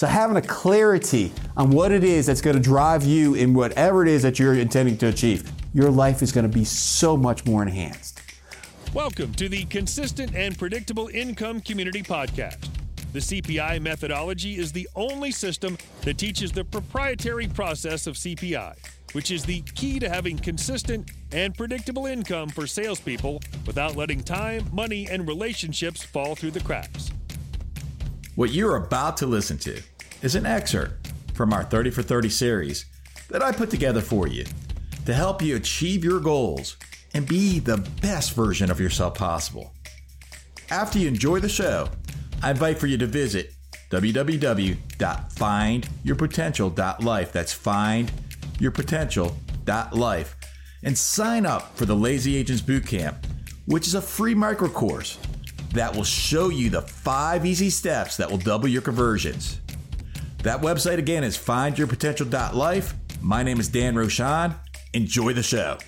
So having a clarity on what it is that's going to drive you in whatever it is that you're intending to achieve, your life is going to be so much more enhanced. Welcome to the Consistent and Predictable Income Community Podcast. The CPI methodology is the only system that teaches the proprietary process of CPI, which is the key to having consistent and predictable income for salespeople without letting time, money, and relationships fall through the cracks. What you're about to listen to is an excerpt from our 30 for 30 series that I put together for you to help you achieve your goals and be the best version of yourself possible. After you enjoy the show, I invite for you to visit www.findyourpotential.life. That's findyourpotential.life and sign up for the Lazy Agents Bootcamp, which is a free micro course that will show you the five easy steps that will double your conversions. That website again is findyourpotential.life. My name is Dan Rochon. Enjoy the show.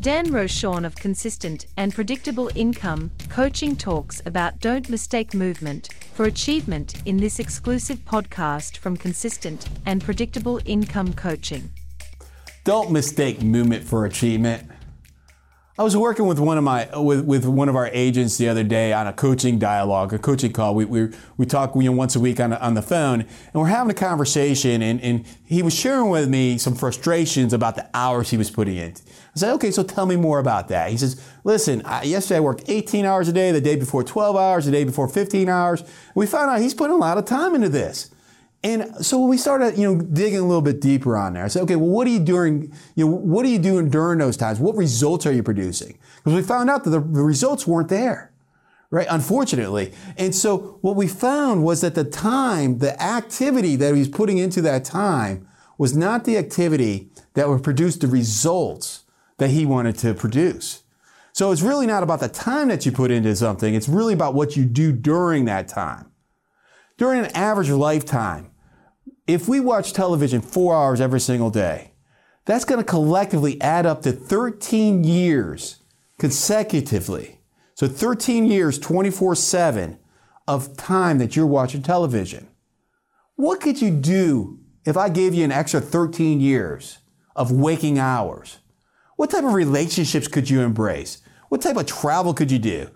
Dan Rochon of Consistent and Predictable Income Coaching talks about don't mistake movement for achievement in this exclusive podcast from Consistent and Predictable Income Coaching. Don't mistake movement for achievement. I was working with one of my with, with one of our agents the other day on a coaching dialogue, a coaching call. We we, we talk you know, once a week on, on the phone, and we're having a conversation. And, and he was sharing with me some frustrations about the hours he was putting in. I said, okay, so tell me more about that. He says, listen, I, yesterday I worked 18 hours a day, the day before 12 hours, the day before 15 hours. We found out he's putting a lot of time into this. And so when we started, you know, digging a little bit deeper on there. I said, okay, well, what are you doing? You know, what are you doing during those times? What results are you producing? Because we found out that the, the results weren't there, right? Unfortunately. And so what we found was that the time, the activity that he was putting into that time was not the activity that would produce the results that he wanted to produce. So it's really not about the time that you put into something. It's really about what you do during that time. During an average lifetime, if we watch television four hours every single day, that's going to collectively add up to 13 years consecutively. So 13 years, 24 7 of time that you're watching television. What could you do if I gave you an extra 13 years of waking hours? What type of relationships could you embrace? What type of travel could you do?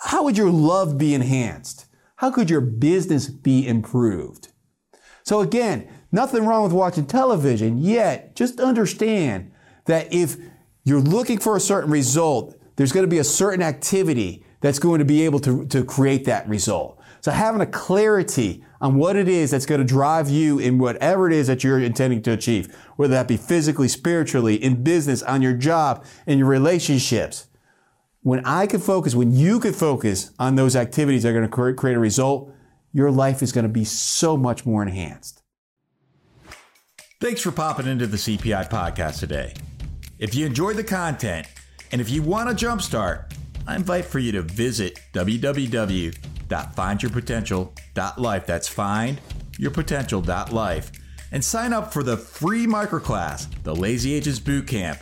How would your love be enhanced? How could your business be improved? So again, nothing wrong with watching television, yet just understand that if you're looking for a certain result, there's going to be a certain activity that's going to be able to, to create that result. So having a clarity on what it is that's going to drive you in whatever it is that you're intending to achieve, whether that be physically, spiritually, in business, on your job, in your relationships. When I can focus, when you can focus on those activities that are going to create a result, your life is going to be so much more enhanced. Thanks for popping into the CPI podcast today. If you enjoyed the content and if you want a jumpstart, I invite for you to visit www.findyourpotential.life. That's findyourpotential.life and sign up for the free microclass, the Lazy Agents Bootcamp,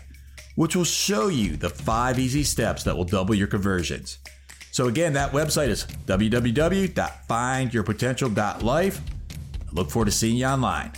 which will show you the five easy steps that will double your conversions. So again, that website is www.findyourpotential.life. I look forward to seeing you online.